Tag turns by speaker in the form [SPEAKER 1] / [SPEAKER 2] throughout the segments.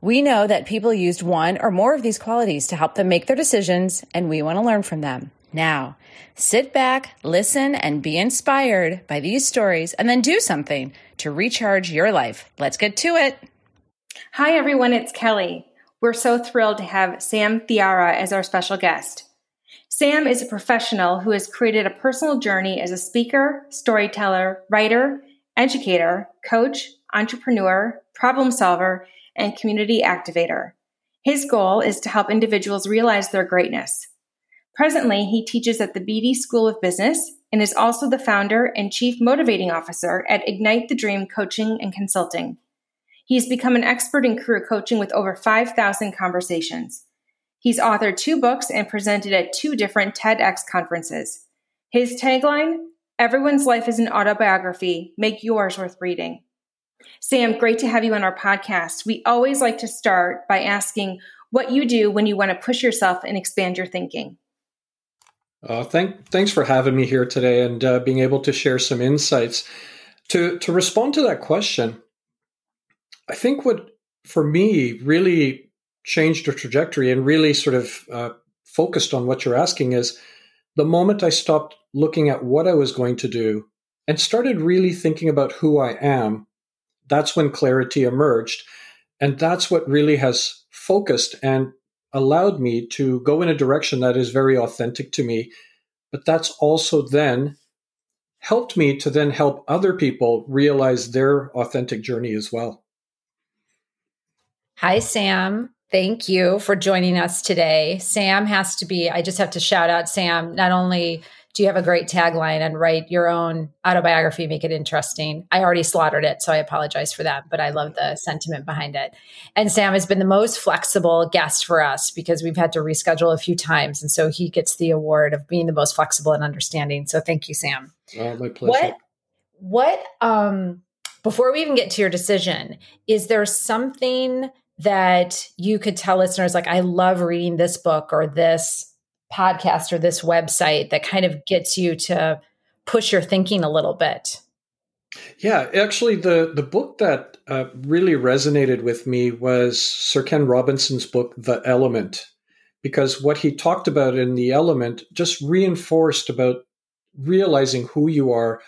[SPEAKER 1] We know that people used one or more of these qualities to help them make their decisions, and we want to learn from them. Now, sit back, listen, and be inspired by these stories, and then do something to recharge your life. Let's get to it.
[SPEAKER 2] Hi, everyone, it's Kelly. We're so thrilled to have Sam Thiara as our special guest. Sam is a professional who has created a personal journey as a speaker, storyteller, writer, educator, coach, entrepreneur, problem solver, and community activator. His goal is to help individuals realize their greatness. Presently, he teaches at the Beedie School of Business and is also the founder and chief motivating officer at Ignite the Dream Coaching and Consulting. He's become an expert in career coaching with over 5,000 conversations. He's authored two books and presented at two different TEDx conferences. His tagline Everyone's life is an autobiography, make yours worth reading. Sam, great to have you on our podcast. We always like to start by asking what you do when you want to push yourself and expand your thinking.
[SPEAKER 3] Uh, thank, thanks for having me here today and uh, being able to share some insights. To, to respond to that question, I think what for me really changed the trajectory and really sort of uh, focused on what you're asking is the moment I stopped looking at what I was going to do and started really thinking about who I am that's when clarity emerged. And that's what really has focused and allowed me to go in a direction that is very authentic to me. But that's also then helped me to then help other people realize their authentic journey as well.
[SPEAKER 1] Hi, Sam. Thank you for joining us today. Sam has to be, I just have to shout out Sam, not only do you have a great tagline and write your own autobiography, make it interesting? I already slaughtered it, so I apologize for that, but I love the sentiment behind it. And Sam has been the most flexible guest for us because we've had to reschedule a few times. And so he gets the award of being the most flexible and understanding. So thank you, Sam.
[SPEAKER 3] Oh, my pleasure.
[SPEAKER 1] What, what, um, before we even get to your decision, is there something that you could tell listeners like, I love reading this book or this podcast or this website that kind of gets you to push your thinking a little bit?
[SPEAKER 3] Yeah, actually, the the book that uh, really resonated with me was Sir Ken Robinson's book, The Element, because what he talked about in The Element just reinforced about realizing who you are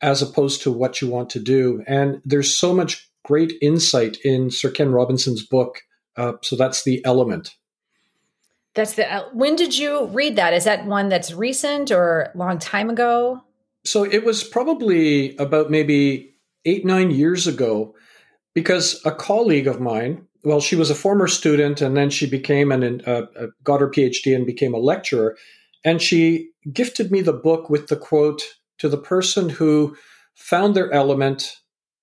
[SPEAKER 3] as opposed to what you want to do. And there's so much great insight in Sir Ken Robinson's book. Uh, so that's The Element.
[SPEAKER 1] That's the. Uh, when did you read that? Is that one that's recent or long time ago?
[SPEAKER 3] So it was probably about maybe eight nine years ago, because a colleague of mine. Well, she was a former student, and then she became an uh, uh got her PhD and became a lecturer. And she gifted me the book with the quote to the person who found their element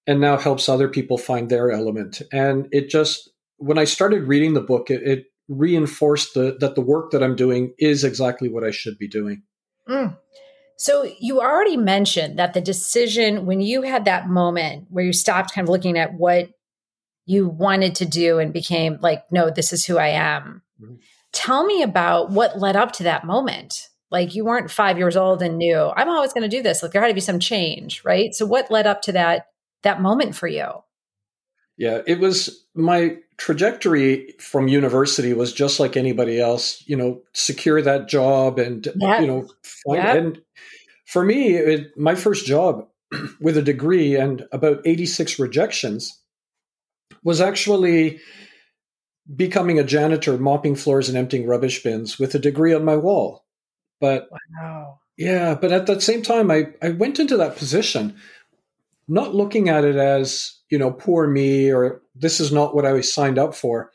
[SPEAKER 3] and now helps other people find their element. And it just, when I started reading the book, it, it reinforce the, that the work that I'm doing is exactly what I should be doing.
[SPEAKER 1] Mm. So you already mentioned that the decision when you had that moment where you stopped kind of looking at what you wanted to do and became like, no, this is who I am. Mm-hmm. Tell me about what led up to that moment. Like you weren't five years old and knew I'm always going to do this. Like there had to be some change, right? So what led up to that that moment for you?
[SPEAKER 3] Yeah, it was my trajectory from university was just like anybody else, you know, secure that job and, yep. you know, find, yep. and for me, it, my first job with a degree and about 86 rejections was actually becoming a janitor, mopping floors and emptying rubbish bins with a degree on my wall. But wow. Yeah, but at that same time, I, I went into that position not looking at it as, you know, poor me or this is not what I was signed up for.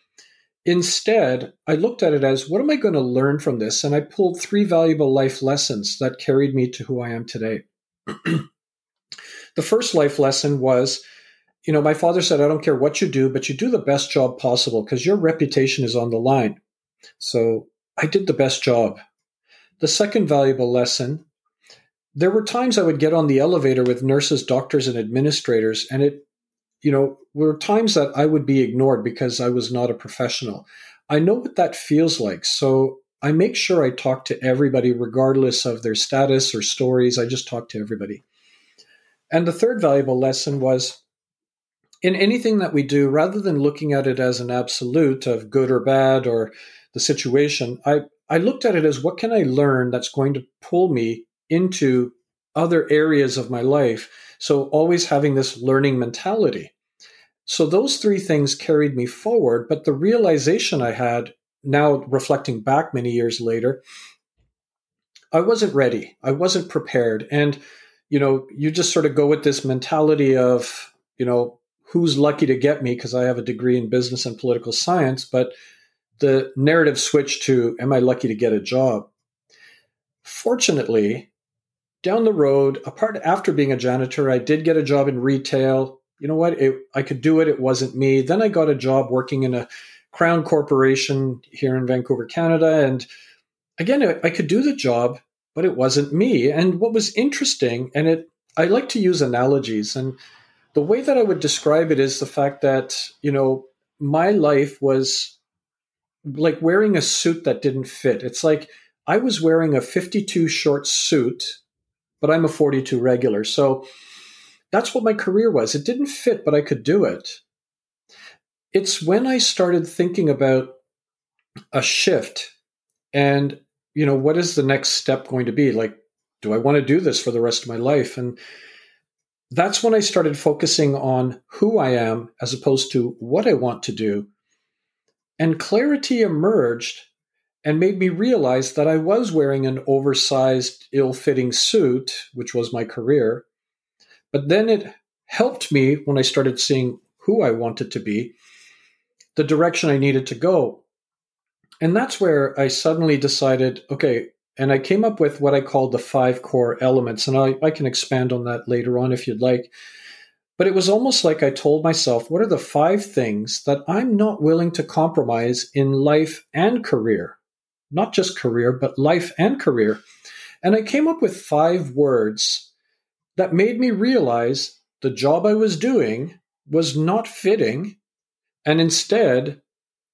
[SPEAKER 3] Instead, I looked at it as what am I going to learn from this? And I pulled three valuable life lessons that carried me to who I am today. the first life lesson was, you know, my father said, I don't care what you do, but you do the best job possible because your reputation is on the line. So I did the best job. The second valuable lesson there were times I would get on the elevator with nurses, doctors, and administrators, and it, you know, were times that I would be ignored because I was not a professional. I know what that feels like. So I make sure I talk to everybody, regardless of their status or stories. I just talk to everybody. And the third valuable lesson was in anything that we do, rather than looking at it as an absolute of good or bad or the situation, I, I looked at it as what can I learn that's going to pull me into other areas of my life. So always having this learning mentality. So those three things carried me forward. But the realization I had now reflecting back many years later, I wasn't ready. I wasn't prepared. And, you know, you just sort of go with this mentality of, you know, who's lucky to get me because I have a degree in business and political science. But the narrative switched to, am I lucky to get a job? Fortunately, down the road, apart after being a janitor, I did get a job in retail. You know what? It, I could do it. It wasn't me. Then I got a job working in a crown corporation here in Vancouver, Canada. And again, I could do the job, but it wasn't me. And what was interesting, and it, I like to use analogies. And the way that I would describe it is the fact that, you know, my life was like wearing a suit that didn't fit. It's like I was wearing a 52 short suit but I'm a 42 regular. So that's what my career was. It didn't fit, but I could do it. It's when I started thinking about a shift and, you know, what is the next step going to be? Like, do I want to do this for the rest of my life? And that's when I started focusing on who I am as opposed to what I want to do. And clarity emerged and made me realize that I was wearing an oversized, ill fitting suit, which was my career. But then it helped me when I started seeing who I wanted to be, the direction I needed to go. And that's where I suddenly decided okay, and I came up with what I called the five core elements. And I, I can expand on that later on if you'd like. But it was almost like I told myself, what are the five things that I'm not willing to compromise in life and career? Not just career, but life and career. And I came up with five words that made me realize the job I was doing was not fitting. And instead,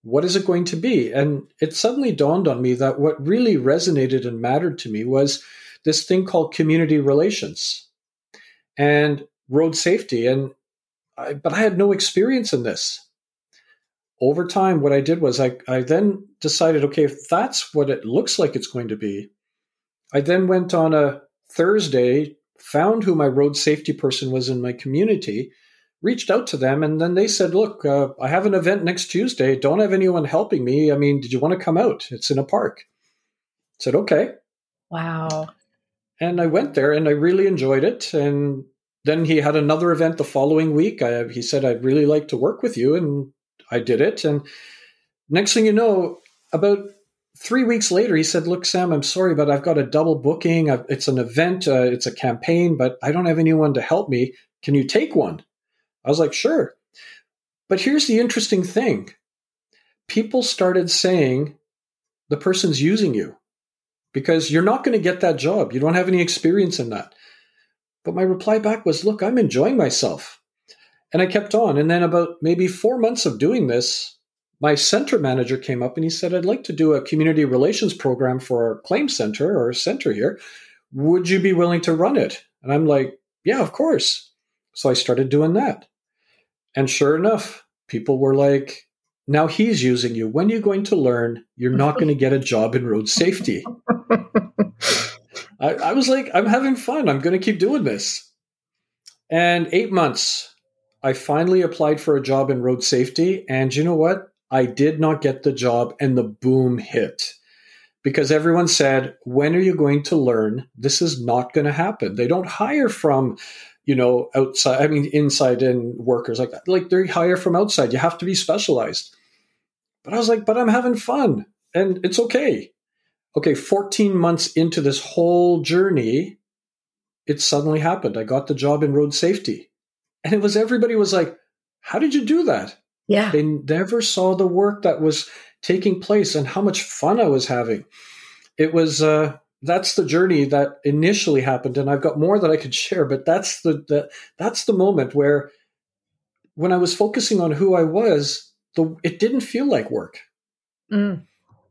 [SPEAKER 3] what is it going to be? And it suddenly dawned on me that what really resonated and mattered to me was this thing called community relations and road safety. And I, but I had no experience in this over time, what I did was I, I then decided, okay, if that's what it looks like it's going to be, I then went on a Thursday, found who my road safety person was in my community, reached out to them, and then they said, look, uh, I have an event next Tuesday. Don't have anyone helping me. I mean, did you want to come out? It's in a park. I said, okay.
[SPEAKER 1] Wow.
[SPEAKER 3] And I went there and I really enjoyed it. And then he had another event the following week. I, he said, I'd really like to work with you. And I did it. And next thing you know, about three weeks later, he said, Look, Sam, I'm sorry, but I've got a double booking. It's an event, uh, it's a campaign, but I don't have anyone to help me. Can you take one? I was like, Sure. But here's the interesting thing people started saying the person's using you because you're not going to get that job. You don't have any experience in that. But my reply back was, Look, I'm enjoying myself. And I kept on. And then about maybe four months of doing this, my center manager came up and he said, I'd like to do a community relations program for our claim center or center here. Would you be willing to run it? And I'm like, yeah, of course. So I started doing that. And sure enough, people were like, now he's using you. When are you going to learn you're not going to get a job in road safety? I, I was like, I'm having fun. I'm going to keep doing this. And eight months, I finally applied for a job in road safety. And you know what? I did not get the job, and the boom hit because everyone said, when are you going to learn? This is not going to happen. They don't hire from, you know, outside, I mean, inside in workers like that. Like they hire from outside. You have to be specialized. But I was like, but I'm having fun and it's okay. Okay, 14 months into this whole journey, it suddenly happened. I got the job in road safety. And it was everybody was like, how did you do that?
[SPEAKER 1] Yeah.
[SPEAKER 3] They never saw the work that was taking place and how much fun I was having. It was uh that's the journey that initially happened and I've got more that I could share, but that's the, the that's the moment where when I was focusing on who I was, the it didn't feel like work.
[SPEAKER 1] Mm.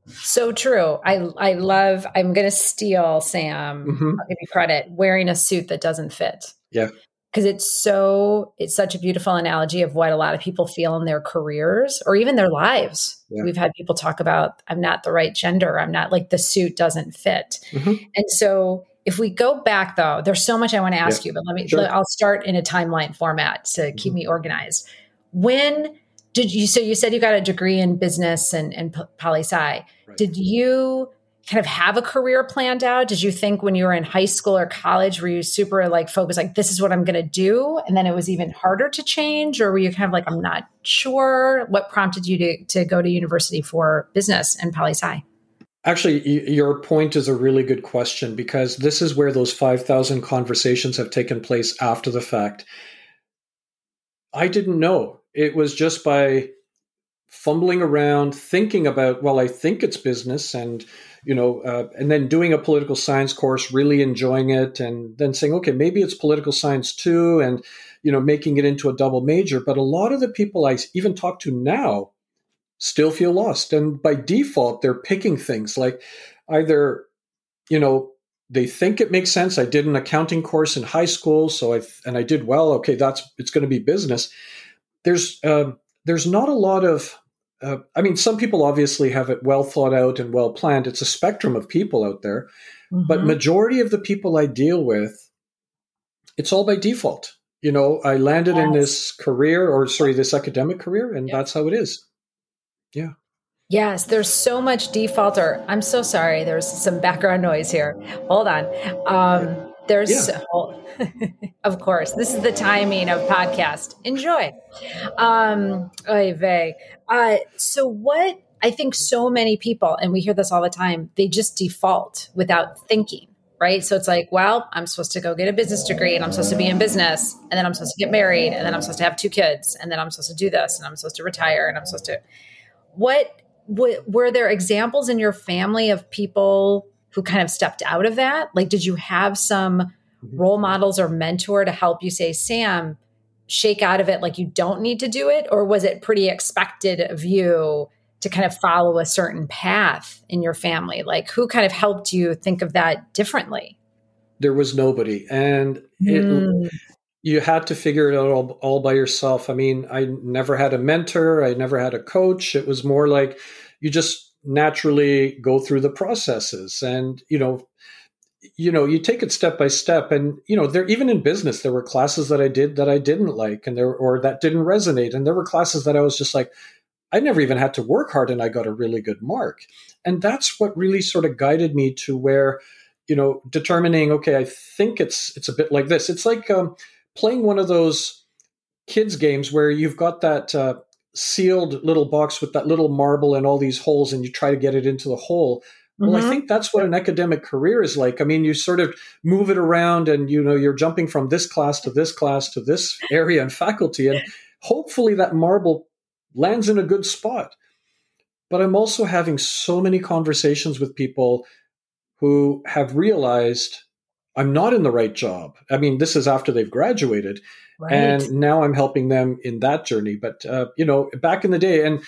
[SPEAKER 1] So true. I I love. I'm going to steal Sam. Mm-hmm. I'll give you credit. Wearing a suit that doesn't fit.
[SPEAKER 3] Yeah.
[SPEAKER 1] Because it's so it's such a beautiful analogy of what a lot of people feel in their careers or even their lives. Yeah. We've had people talk about I'm not the right gender. I'm not like the suit doesn't fit. Mm-hmm. And so if we go back though, there's so much I want to ask yeah. you, but let me. Sure. I'll start in a timeline format to mm-hmm. keep me organized. When did you so you said you got a degree in business and, and poli sci right. did you kind of have a career planned out? Did you think when you were in high school or college were you super like focused like this is what i'm going to do and then it was even harder to change? Or were you kind of like i'm not sure? What prompted you to, to go to university for business and poli sci?
[SPEAKER 3] Actually, your point is a really good question because this is where those 5,000 conversations have taken place after the fact. I didn't know. It was just by fumbling around, thinking about, well, I think it's business, and you know, uh, and then doing a political science course, really enjoying it, and then saying, okay, maybe it's political science too, and you know, making it into a double major. But a lot of the people I even talk to now still feel lost, and by default, they're picking things like either, you know, they think it makes sense. I did an accounting course in high school, so I and I did well. Okay, that's it's going to be business there's uh, there's not a lot of uh, I mean, some people obviously have it well thought out and well planned. It's a spectrum of people out there, mm-hmm. but majority of the people I deal with, it's all by default. You know, I landed yes. in this career, or sorry, this academic career, and that's how it is. Yeah.
[SPEAKER 1] Yes, there's so much default. Or I'm so sorry. There's some background noise here. Hold on. Um, there's, yeah. of course, this is the timing of podcast. Enjoy. Um, oy Uh, so what I think so many people, and we hear this all the time, they just default without thinking, right? So it's like, well, I'm supposed to go get a business degree and I'm supposed to be in business and then I'm supposed to get married and then I'm supposed to have two kids and then I'm supposed to do this and I'm supposed to retire and I'm supposed to. What, what were there examples in your family of people who kind of stepped out of that? Like, did you have some role models or mentor to help you say, Sam, shake out of it like you don't need to do it? Or was it pretty expected of you to kind of follow a certain path in your family? Like, who kind of helped you think of that differently?
[SPEAKER 3] There was nobody. And it, mm. you had to figure it out all, all by yourself. I mean, I never had a mentor, I never had a coach. It was more like you just naturally go through the processes. And you know you know you take it step by step. And you know there even in business there were classes that i did that i didn't like and there or that didn't resonate. And there were classes that i was just like i never even had to work hard and i got a really good mark. And that's what really sort of guided me to where you know determining okay i think it's it's a bit like this. It's like um, playing one of those kids games where you've got that uh, sealed little box with that little marble and all these holes and you try to get it into the hole. Well mm-hmm. i think that's what an academic career is like. I mean you sort of move it around and you know you're jumping from this class to this class to this area and faculty and hopefully that marble lands in a good spot. But i'm also having so many conversations with people who have realized i'm not in the right job. I mean this is after they've graduated Right. And now I'm helping them in that journey. But uh, you know, back in the day, and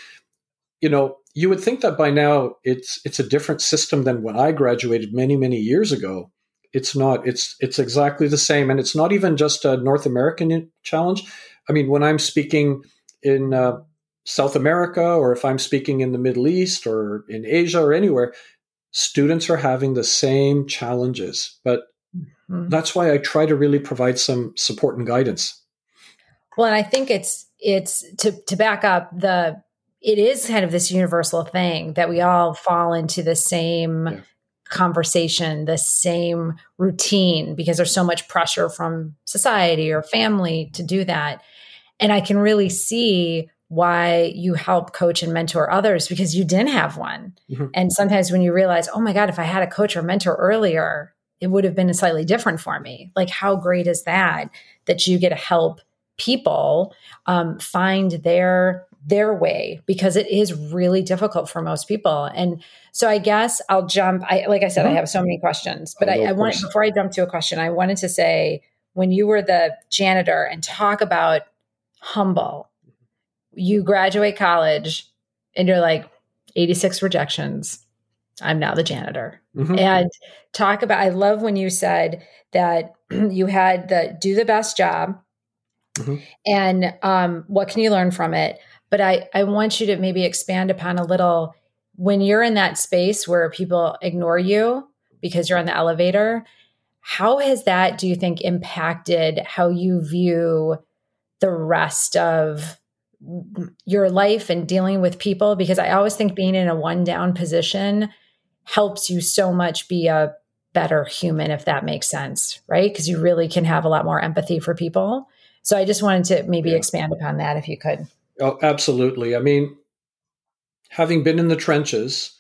[SPEAKER 3] you know, you would think that by now it's it's a different system than when I graduated many many years ago. It's not. It's it's exactly the same, and it's not even just a North American challenge. I mean, when I'm speaking in uh, South America, or if I'm speaking in the Middle East, or in Asia, or anywhere, students are having the same challenges, but Mm-hmm. That's why I try to really provide some support and guidance.
[SPEAKER 1] Well, and I think it's it's to to back up the it is kind of this universal thing that we all fall into the same yeah. conversation, the same routine because there's so much pressure from society or family to do that. And I can really see why you help coach and mentor others because you didn't have one. Mm-hmm. And sometimes when you realize, oh my God, if I had a coach or mentor earlier, it would have been slightly different for me. Like, how great is that that you get to help people um, find their their way because it is really difficult for most people. And so I guess I'll jump. I like I said, mm-hmm. I have so many questions, but oh, I, I want before I jump to a question, I wanted to say when you were the janitor and talk about humble, you graduate college and you're like 86 rejections. I'm now the janitor. Mm-hmm. And talk about I love when you said that you had the do the best job mm-hmm. and um, what can you learn from it? But I, I want you to maybe expand upon a little when you're in that space where people ignore you because you're on the elevator how has that do you think impacted how you view the rest of your life and dealing with people? Because i always think being in a one down position helps you so much be a better human if that makes sense right? Because you really can have a lot more empathy for people so i just wanted to maybe yeah. expand upon that if you could
[SPEAKER 3] Oh, absolutely. I mean, having been in the trenches,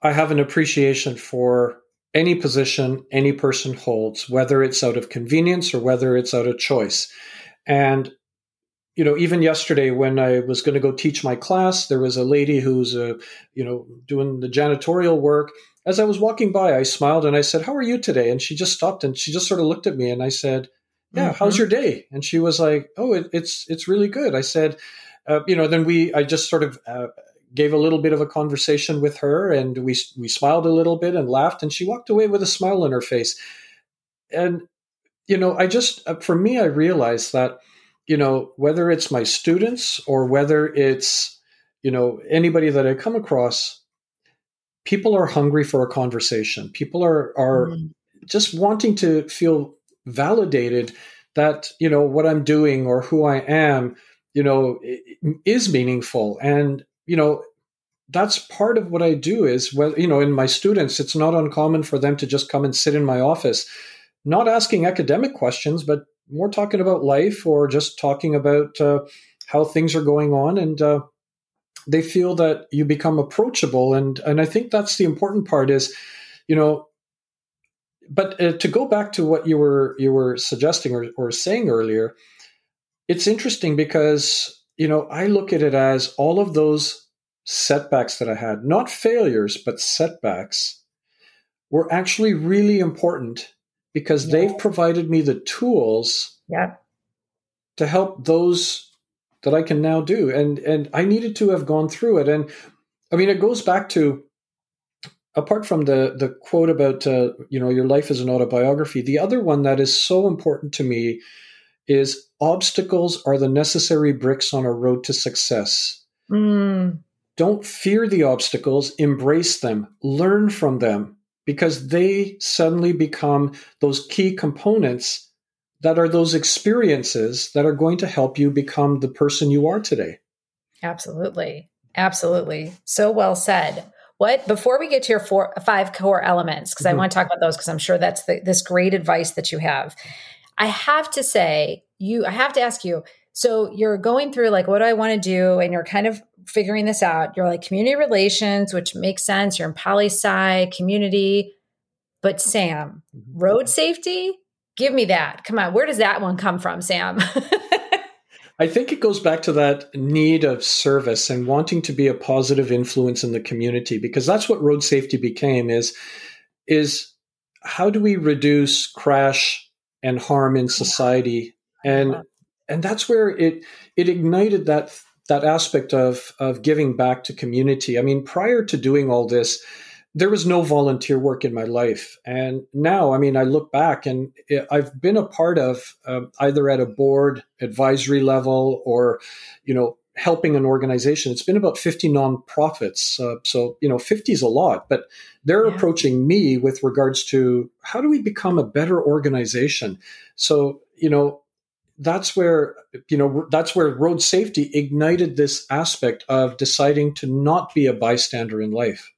[SPEAKER 3] I have an appreciation for any position any person holds, whether it's out of convenience or whether it's out of choice. And you know, even yesterday when I was going to go teach my class, there was a lady who's, uh, you know, doing the janitorial work. As I was walking by, I smiled and I said, "How are you today?" And she just stopped and she just sort of looked at me and I said, yeah mm-hmm. how's your day and she was like oh it, it's it's really good i said uh, you know then we i just sort of uh, gave a little bit of a conversation with her and we we smiled a little bit and laughed and she walked away with a smile on her face and you know i just uh, for me i realized that you know whether it's my students or whether it's you know anybody that i come across people are hungry for a conversation people are are mm. just wanting to feel validated that you know what i'm doing or who i am you know is meaningful. And you know that's part of what i do is well you know in my students it's not uncommon for them to just come and sit in my office not asking academic questions but more talking about life or just talking about uh, how things are going on. And uh, they feel that you become approachable. And and i think that's the important part is you know but uh, to go back to what you were you were suggesting or, or saying earlier, it's interesting because you know I look at it as all of those setbacks that I had, not failures, but setbacks, were actually really important because yeah. they've provided me the tools
[SPEAKER 1] yeah.
[SPEAKER 3] to help those that I can now do. And and I needed to have gone through it. And I mean, it goes back to apart from the the quote about uh, you know your life is an autobiography, the other one that is so important to me is obstacles are the necessary bricks on a road to success. Mm. Don't fear the obstacles, embrace them, learn from them, because they suddenly become those key components that are those experiences that are going to help you become the person you are today.
[SPEAKER 1] Absolutely. Absolutely. So well said. What before we get to your four five core elements, because mm-hmm. I want to talk about those because I'm sure that's the, this great advice that you have. I have to say, you I have to ask you. So you're going through like, what do I want to do? And you're kind of figuring this out. You're like community relations, which makes sense. You're in poli sci, community. But Sam, mm-hmm. road safety, give me that. Come on, where does that one come from, Sam?
[SPEAKER 3] I think it goes back to that need of service and wanting to be a positive influence in the community because that's what road safety became is is how do we reduce crash and harm in society and and that's where it it ignited that that aspect of of giving back to community. I mean prior to doing all this there was no volunteer work in my life. And now, I mean, I look back and I've been a part of uh, either at a board advisory level or, you know, helping an organization. It's been about 50 nonprofits. Uh, so, you know, 50 is a lot, but they're yeah. approaching me with regards to how do we become a better organization? So, you know, that's where you know that's where road safety ignited this aspect of deciding to not be a bystander in life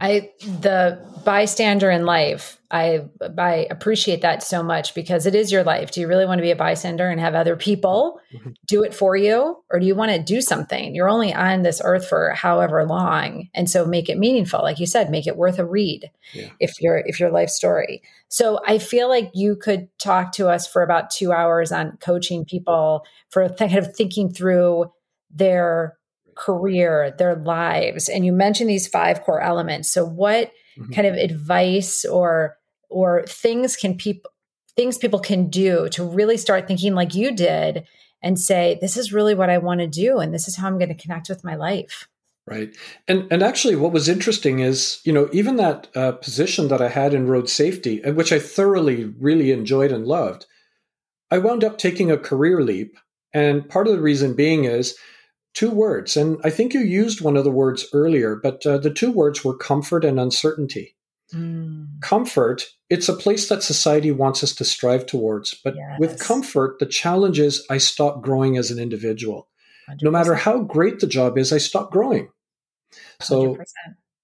[SPEAKER 1] I the bystander in life. I I appreciate that so much because it is your life. Do you really want to be a bystander and have other people mm-hmm. do it for you or do you want to do something? You're only on this earth for however long and so make it meaningful. Like you said, make it worth a read. Yeah. If your if your life story. So I feel like you could talk to us for about 2 hours on coaching people for kind of thinking through their career, their lives. And you mentioned these five core elements. So what mm-hmm. kind of advice or or things can people things people can do to really start thinking like you did and say this is really what I want to do and this is how I'm going to connect with my life.
[SPEAKER 3] Right. And and actually what was interesting is, you know, even that uh, position that I had in road safety, which I thoroughly really enjoyed and loved, I wound up taking a career leap. And part of the reason being is two words. And I think you used one of the words earlier, but uh, the two words were comfort and uncertainty. Mm. Comfort, it's a place that society wants us to strive towards. But yes. with comfort, the challenge is I stop growing as an individual. 100%. No matter how great the job is, I stop growing. So, 100%.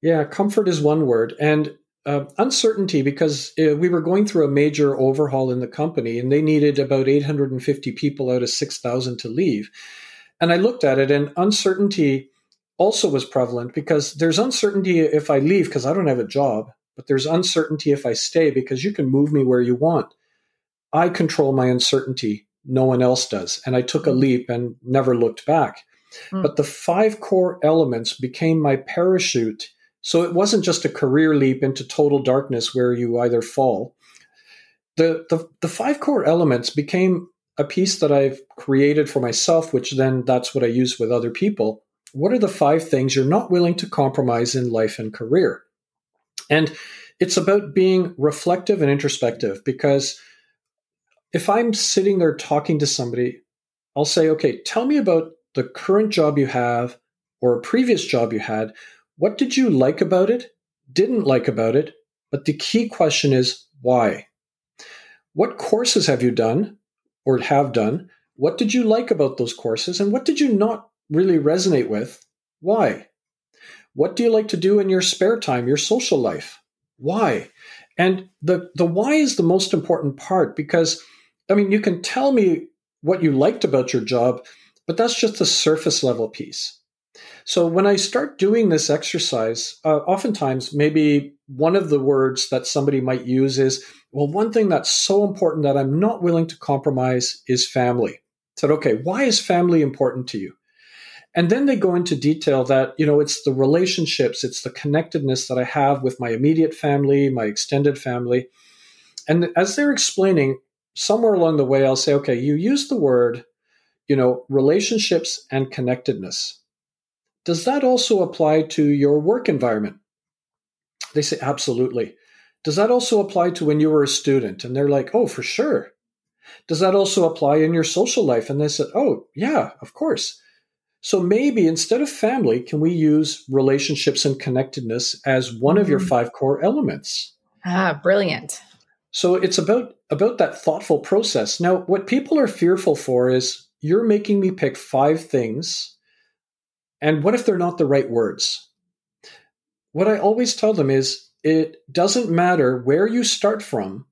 [SPEAKER 3] yeah, comfort is one word. And uh, uncertainty, because uh, we were going through a major overhaul in the company and they needed about 850 people out of 6,000 to leave. And I looked at it, and uncertainty also was prevalent because there's uncertainty if I leave because I don't have a job, but there's uncertainty if I stay because you can move me where you want. I control my uncertainty. No one else does. And I took a hmm. leap and never looked back. Mm. But the five core elements became my parachute. So it wasn't just a career leap into total darkness where you either fall. The, the, the five core elements became a piece that I've created for myself, which then that's what I use with other people. What are the five things you're not willing to compromise in life and career? And it's about being reflective and introspective because if I'm sitting there talking to somebody, I'll say, okay, tell me about the current job you have or a previous job you had. What did you like about it? Didn't like about it? But the key question is why? What courses have you done? Or have done. What did you like about those courses and what did you not really resonate with? Why? What do you like to do in your spare time, your social life? Why? And the, the why is the most important part because, I mean, you can tell me what you liked about your job, but that's just the surface level piece. So when I start doing this exercise, uh, oftentimes maybe one of the words that somebody might use is, well, one thing that's so important that I'm not willing to compromise is family. I said, okay, why is family important to you? And then they go into detail that, you know, it's the relationships, it's the connectedness that I have with my immediate family, my extended family. And as they're explaining, somewhere along the way, I'll say, okay, you use the word, you know, relationships and connectedness. Does that also apply to your work environment? They say, absolutely. Does that also apply to when you were a student? And they're like, oh, for sure. Does that also apply in your social life? And they said, oh, yeah, of course. So maybe instead of family, can we use relationships and connectedness as one of your mm-hmm. five core elements?
[SPEAKER 1] Ah, brilliant.
[SPEAKER 3] So it's about about that thoughtful process. Now, what people are fearful for is you're making me pick five things, and what if they're not the right words? What I always tell them is it doesn't matter where you start from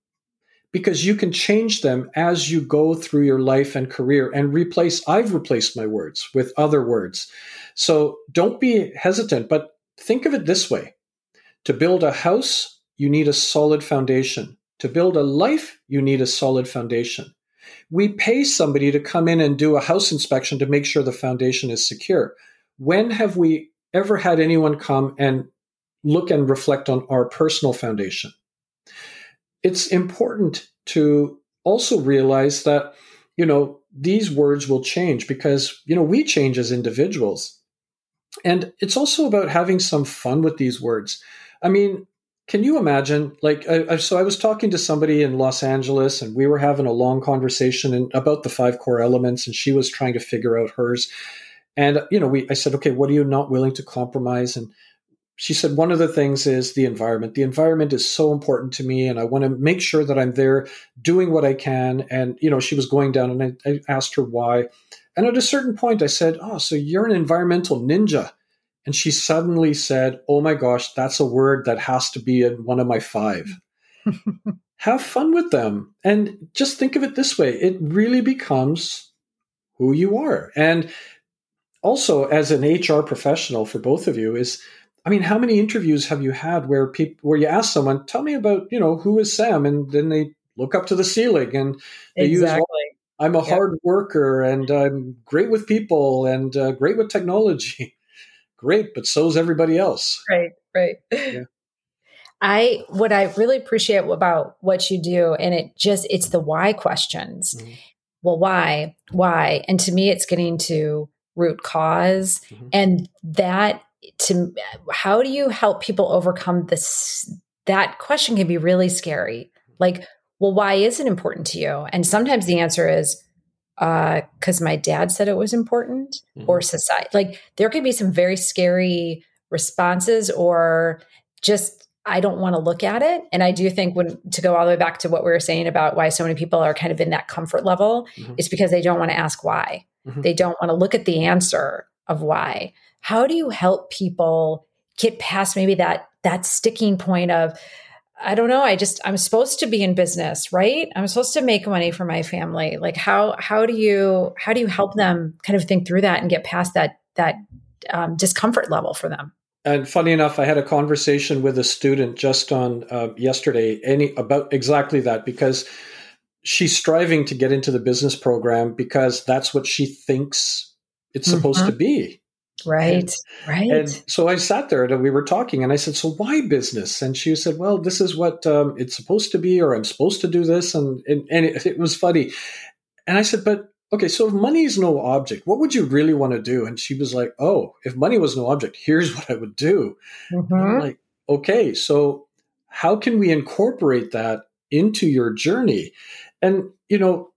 [SPEAKER 3] because you can change them as you go through your life and career and replace I've replaced my words with other words. So don't be hesitant, but think of it this way. To build a house, you need a solid foundation. To build a life, you need a solid foundation. We pay somebody to come in and do a house inspection to make sure the foundation is secure. When have we ever had anyone come and look and reflect on our personal foundation. It's important to also realize that, you know, these words will change because, you know, we change as individuals. And it's also about having some fun with these words. I mean, can you imagine? Like, I, so I was talking to somebody in Los Angeles, and we were having a long conversation about the five core elements, and she was trying to figure out hers. And you know, we I said, okay, what are you not willing to compromise? And she said one of the things is the environment. The environment is so important to me, and I want to make sure that I'm there doing what I can. And you know, she was going down, and I, I asked her why. And at a certain point, I said, "Oh, so you're an environmental ninja." And she suddenly said, Oh my gosh, that's a word that has to be in one of my five. Have fun with them. And just think of it this way it really becomes who you are. And also, as an HR professional for both of you, is I mean, how many interviews have you had where people where you ask someone, "Tell me about you know who is Sam," and then they look up to the ceiling and they exactly. use, "I'm a yep. hard worker and I'm great with people and uh, great with technology." great, but so is everybody else.
[SPEAKER 1] Right, right. Yeah. I what I really appreciate about what you do, and it just it's the why questions. Mm-hmm. Well, why, why, and to me, it's getting to root because mm-hmm. and that to how do you help people overcome this that question can be really scary like well why is it important to you and sometimes the answer is uh because my dad said it was important mm-hmm. or society like there could be some very scary responses or just I don't want to look at it. And I do think when to go all the way back to what we were saying about why so many people are kind of in that comfort level, mm-hmm. is because they don't want to ask why. Mm-hmm. They don't want to look at the answer of why. How do you help people get past maybe that that sticking point of I don't know, I just I'm supposed to be in business, right? I'm supposed to make money for my family. Like how how do you how do you help them kind of think through that and get past that that um, discomfort level for them?
[SPEAKER 3] And funny enough, I had a conversation with a student just on uh, yesterday any about exactly that because she's striving to get into the business program because that's what she thinks it's supposed mm-hmm. to be.
[SPEAKER 1] Right, and, right.
[SPEAKER 3] And so I sat there and we were talking, and I said, "So why business?" And she said, "Well, this is what um, it's supposed to be, or I'm supposed to do this." And and, and it, it was funny. And I said, "But okay, so if money is no object, what would you really want to do?" And she was like, "Oh, if money was no object, here's what I would do." Mm-hmm. I'm like, "Okay, so how can we incorporate that into your journey?" And, you know,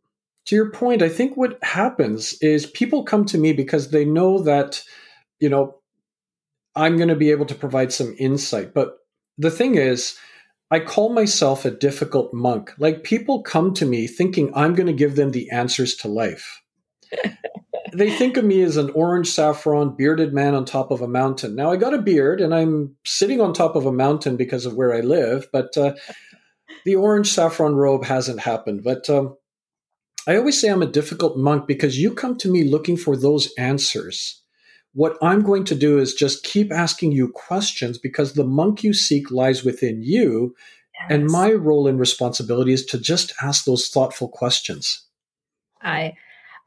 [SPEAKER 3] to your point, I think what happens is people come to me because they know that, you know, I'm going to be able to provide some insight. But the thing is, I call myself a difficult monk. Like people come to me thinking I'm going to give them the answers to life. they think of me as an orange saffron bearded man on top of a mountain. Now I got a beard and I'm sitting on top of a mountain because of where I live, but uh, the orange saffron robe hasn't happened. But um, I always say I'm a difficult monk because you come to me looking for those answers. What I'm going to do is just keep asking you questions because the monk you seek lies within you. Yes. And my role and responsibility is to just ask those thoughtful questions.
[SPEAKER 1] I,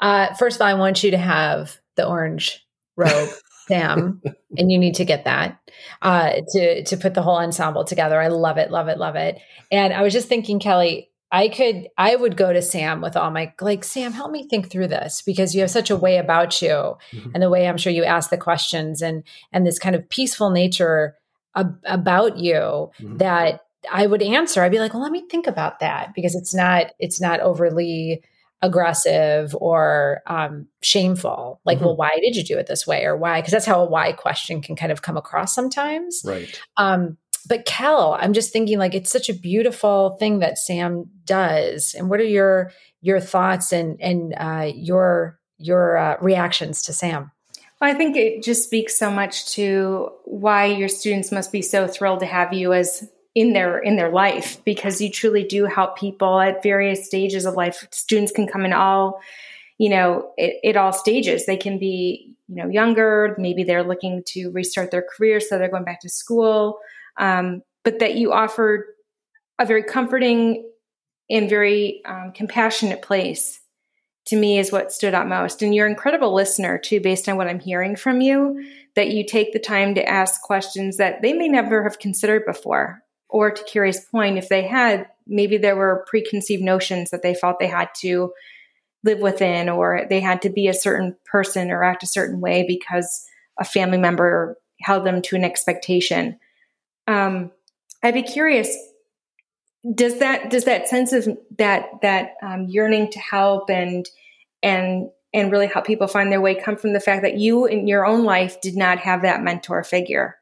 [SPEAKER 1] uh, first of all, I want you to have the orange robe. Sam, and you need to get that uh, to to put the whole ensemble together. I love it, love it, love it. And I was just thinking, Kelly, I could, I would go to Sam with all my like, Sam, help me think through this because you have such a way about you, mm-hmm. and the way I'm sure you ask the questions and and this kind of peaceful nature ab- about you mm-hmm. that I would answer. I'd be like, well, let me think about that because it's not it's not overly aggressive or um, shameful. Like, mm-hmm. well, why did you do it this way, or why? Because that's how a why question can kind of come across sometimes.
[SPEAKER 3] Right.
[SPEAKER 1] Um, but Kel, I'm just thinking like it's such a beautiful thing that Sam does. And what are your your thoughts and and uh, your your uh, reactions to Sam?
[SPEAKER 2] Well, I think it just speaks so much to why your students must be so thrilled to have you as in their in their life because you truly do help people at various stages of life students can come in all you know at, all stages they can be you know younger maybe they're looking to restart their career so they're going back to school um, but that you offer a very comforting and very um, compassionate place to me is what stood out most and you're an incredible listener too based on what i'm hearing from you that you take the time to ask questions that they may never have considered before or to Carrie's point, if they had, maybe there were preconceived notions that they felt they had to live within or they had to be a certain person or act a certain way because a family member held them to an expectation. Um, I'd be curious does that does that sense of that that um, yearning to help and and and really help people find their way come from the fact that you in your own life did not have that mentor figure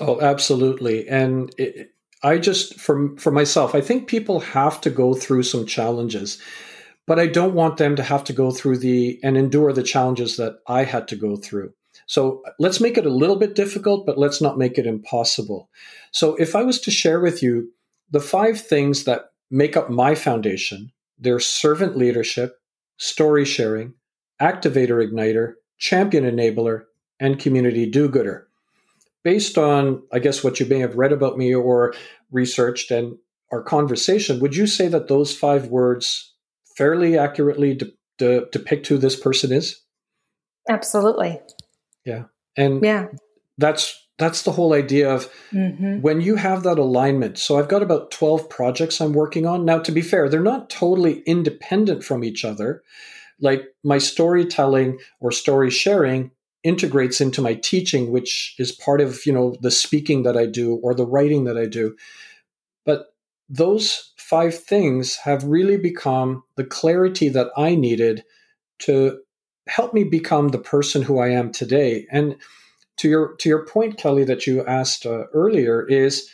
[SPEAKER 3] Oh, absolutely. And it, I just, for, for myself, I think people have to go through some challenges, but I don't want them to have to go through the and endure the challenges that I had to go through. So let's make it a little bit difficult, but let's not make it impossible. So if I was to share with you the five things that make up my foundation, they're servant leadership, story sharing, activator igniter, champion enabler, and community do gooder. Based on, I guess, what you may have read about me or researched and our conversation, would you say that those five words fairly accurately de- de- depict who this person is?
[SPEAKER 2] Absolutely.
[SPEAKER 3] Yeah. And
[SPEAKER 2] yeah.
[SPEAKER 3] that's that's the whole idea of mm-hmm. when you have that alignment. So I've got about 12 projects I'm working on. Now to be fair, they're not totally independent from each other. Like my storytelling or story sharing integrates into my teaching which is part of, you know, the speaking that I do or the writing that I do. But those five things have really become the clarity that I needed to helped me become the person who I am today. And to your to your point, Kelly, that you asked uh, earlier, is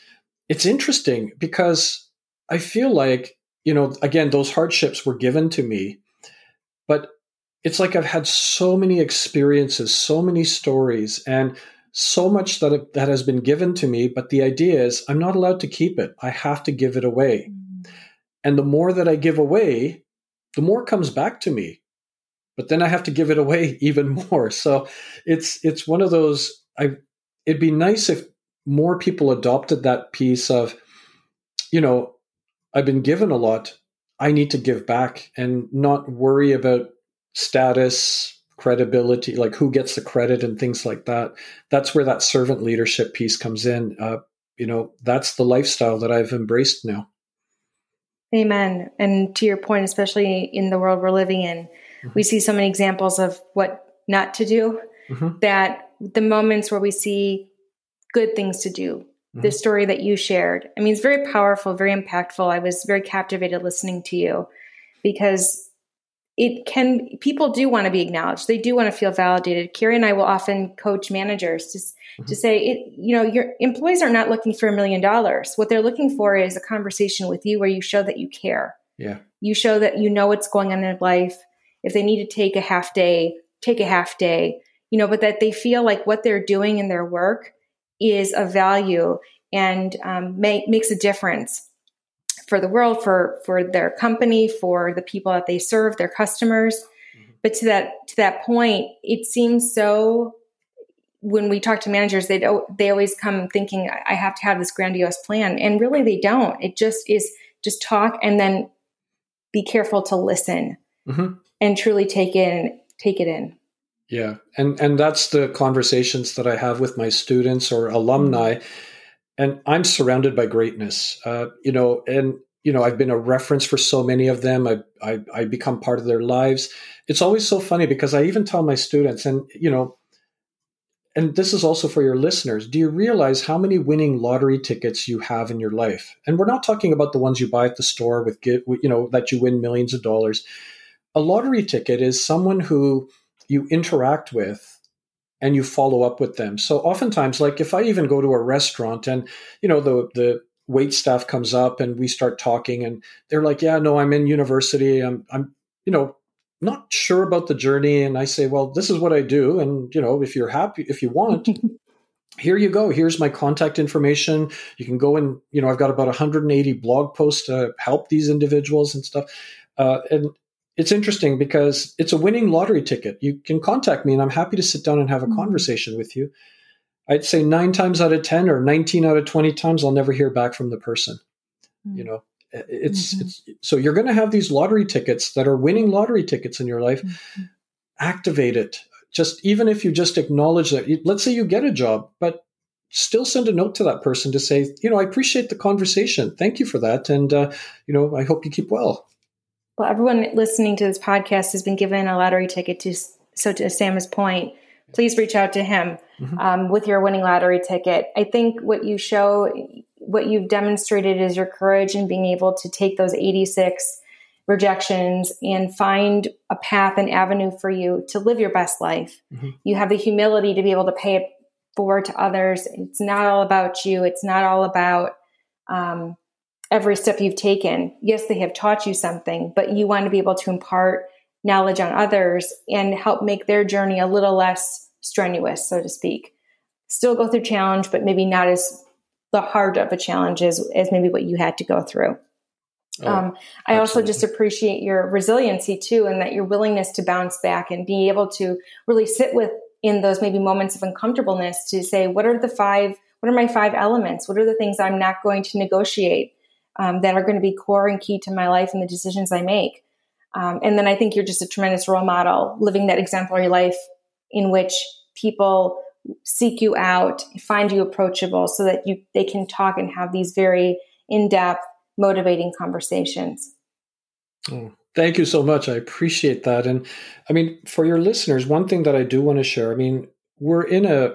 [SPEAKER 3] it's interesting because I feel like you know again those hardships were given to me, but it's like I've had so many experiences, so many stories, and so much that that has been given to me. But the idea is I'm not allowed to keep it. I have to give it away. Mm. And the more that I give away, the more comes back to me but then I have to give it away even more. So it's it's one of those. I it'd be nice if more people adopted that piece of, you know, I've been given a lot. I need to give back and not worry about status, credibility, like who gets the credit and things like that. That's where that servant leadership piece comes in. Uh, you know, that's the lifestyle that I've embraced now.
[SPEAKER 2] Amen. And to your point, especially in the world we're living in. We see so many examples of what not to do mm-hmm. that the moments where we see good things to do, mm-hmm. the story that you shared, I mean, it's very powerful, very impactful. I was very captivated listening to you because it can people do want to be acknowledged they do want to feel validated carrie and i will often coach managers to, mm-hmm. to say it you know your employees are not looking for a million dollars what they're looking for is a conversation with you where you show that you care
[SPEAKER 3] yeah
[SPEAKER 2] you show that you know what's going on in their life if they need to take a half day, take a half day, you know, but that they feel like what they're doing in their work is of value and um, make, makes a difference for the world, for for their company, for the people that they serve, their customers. Mm-hmm. But to that to that point, it seems so. When we talk to managers, they they always come thinking, "I have to have this grandiose plan," and really, they don't. It just is just talk and then be careful to listen. Mm-hmm and truly take in take it in.
[SPEAKER 3] Yeah. And and that's the conversations that i have with my students or alumni. And i'm surrounded by greatness. Uh, you know and you know i've been a reference for so many of them. I, I i become part of their lives. It's always so funny because i even tell my students and you know and this is also for your listeners. Do you realize how many winning lottery tickets you have in your life? And we're not talking about the ones you buy at the store with you know that you win millions of dollars a lottery ticket is someone who you interact with and you follow up with them. So oftentimes, like if I even go to a restaurant and you know the the wait staff comes up and we start talking and they're like, "Yeah, no, I'm in university. I'm I'm you know not sure about the journey." And I say, "Well, this is what I do, and you know, if you're happy, if you want." here you go. Here's my contact information. You can go and, you know, I've got about 180 blog posts to help these individuals and stuff. Uh, and it's interesting because it's a winning lottery ticket. You can contact me and I'm happy to sit down and have a mm-hmm. conversation with you. I'd say nine times out of 10 or 19 out of 20 times, I'll never hear back from the person. Mm-hmm. You know, it's, mm-hmm. it's, so you're going to have these lottery tickets that are winning lottery tickets in your life. Mm-hmm. Activate it. Just even if you just acknowledge that, let's say you get a job, but still send a note to that person to say, you know, I appreciate the conversation. Thank you for that. And, uh, you know, I hope you keep well
[SPEAKER 2] well, everyone listening to this podcast has been given a lottery ticket to. So to Sam's point, please reach out to him mm-hmm. um, with your winning lottery ticket. I think what you show, what you've demonstrated, is your courage in being able to take those eighty-six rejections and find a path and avenue for you to live your best life. Mm-hmm. You have the humility to be able to pay it forward to others. It's not all about you. It's not all about um, every step you've taken. Yes, they have taught you something, but you want to be able to impart knowledge on others and help make their journey a little less strenuous, so to speak. Still go through challenge, but maybe not as the heart of a challenge as, as maybe what you had to go through. Oh, um, I also just appreciate your resiliency too, and that your willingness to bounce back and be able to really sit with in those maybe moments of uncomfortableness to say, what are the five, what are my five elements? What are the things I'm not going to negotiate um, that are going to be core and key to my life and the decisions I make? Um, and then I think you're just a tremendous role model, living that exemplary life in which people seek you out, find you approachable, so that you they can talk and have these very in depth, motivating conversations.
[SPEAKER 3] Oh, thank you so much. I appreciate that. And I mean, for your listeners, one thing that I do want to share. I mean, we're in a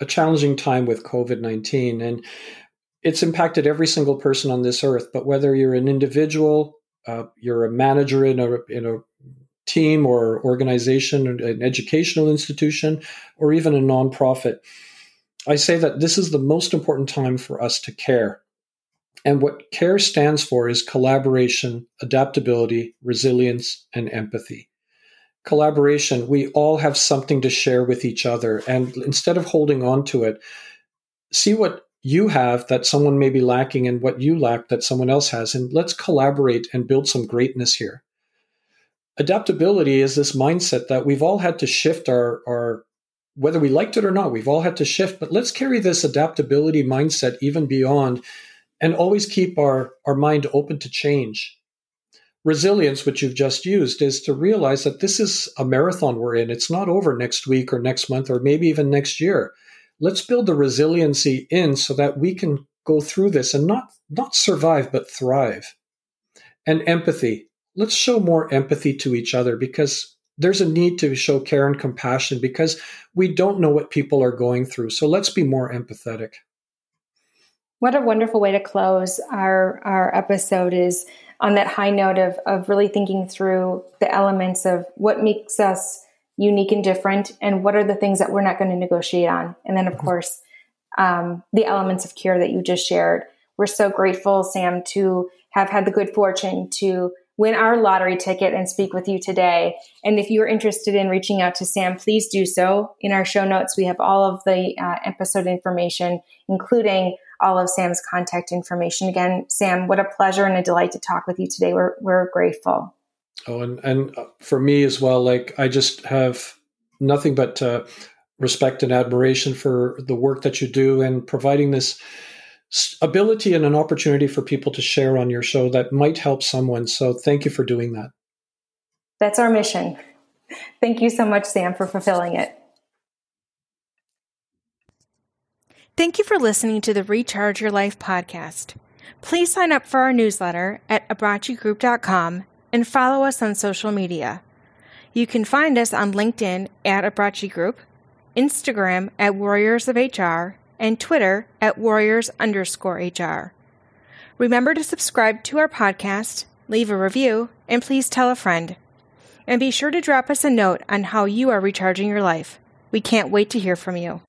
[SPEAKER 3] a challenging time with COVID nineteen, and it's impacted every single person on this earth. But whether you're an individual uh, you're a manager in a in a team or organization, an educational institution, or even a nonprofit. I say that this is the most important time for us to care. And what CARE stands for is collaboration, adaptability, resilience, and empathy. Collaboration, we all have something to share with each other. And instead of holding on to it, see what you have that someone may be lacking and what you lack that someone else has. And let's collaborate and build some greatness here. Adaptability is this mindset that we've all had to shift our, our whether we liked it or not, we've all had to shift, but let's carry this adaptability mindset even beyond and always keep our, our mind open to change. Resilience, which you've just used, is to realize that this is a marathon we're in. It's not over next week or next month or maybe even next year let's build the resiliency in so that we can go through this and not not survive but thrive. And empathy. Let's show more empathy to each other because there's a need to show care and compassion because we don't know what people are going through. So let's be more empathetic.
[SPEAKER 2] What a wonderful way to close our our episode is on that high note of of really thinking through the elements of what makes us unique and different and what are the things that we're not going to negotiate on? And then of mm-hmm. course um, the elements of care that you just shared. We're so grateful sam to have had the good fortune to win our lottery ticket and speak with you today. And if you're interested in reaching out to sam please do so. In our show notes we have all of the uh, episode information including all of sam's contact information. Again sam what a pleasure and a delight to talk with you today. We're, we're grateful
[SPEAKER 3] Oh, and and uh, for me as well, like I just have nothing but uh, respect and admiration for the work that you do and providing this ability and an opportunity for people to share on your show that might help someone. So thank you for doing that.
[SPEAKER 2] That's our mission. Thank you so much, Sam, for fulfilling it. Thank you for listening to the Recharge Your Life podcast. Please sign up for our newsletter at abbraccigroup.com and follow us on social media. You can find us on LinkedIn at Abbracci Group, Instagram at Warriors of HR, and Twitter at Warriors underscore HR. Remember to subscribe to our podcast, leave a review, and please tell a friend. And be sure to drop us a note on how you are recharging your life. We can't wait to hear from you.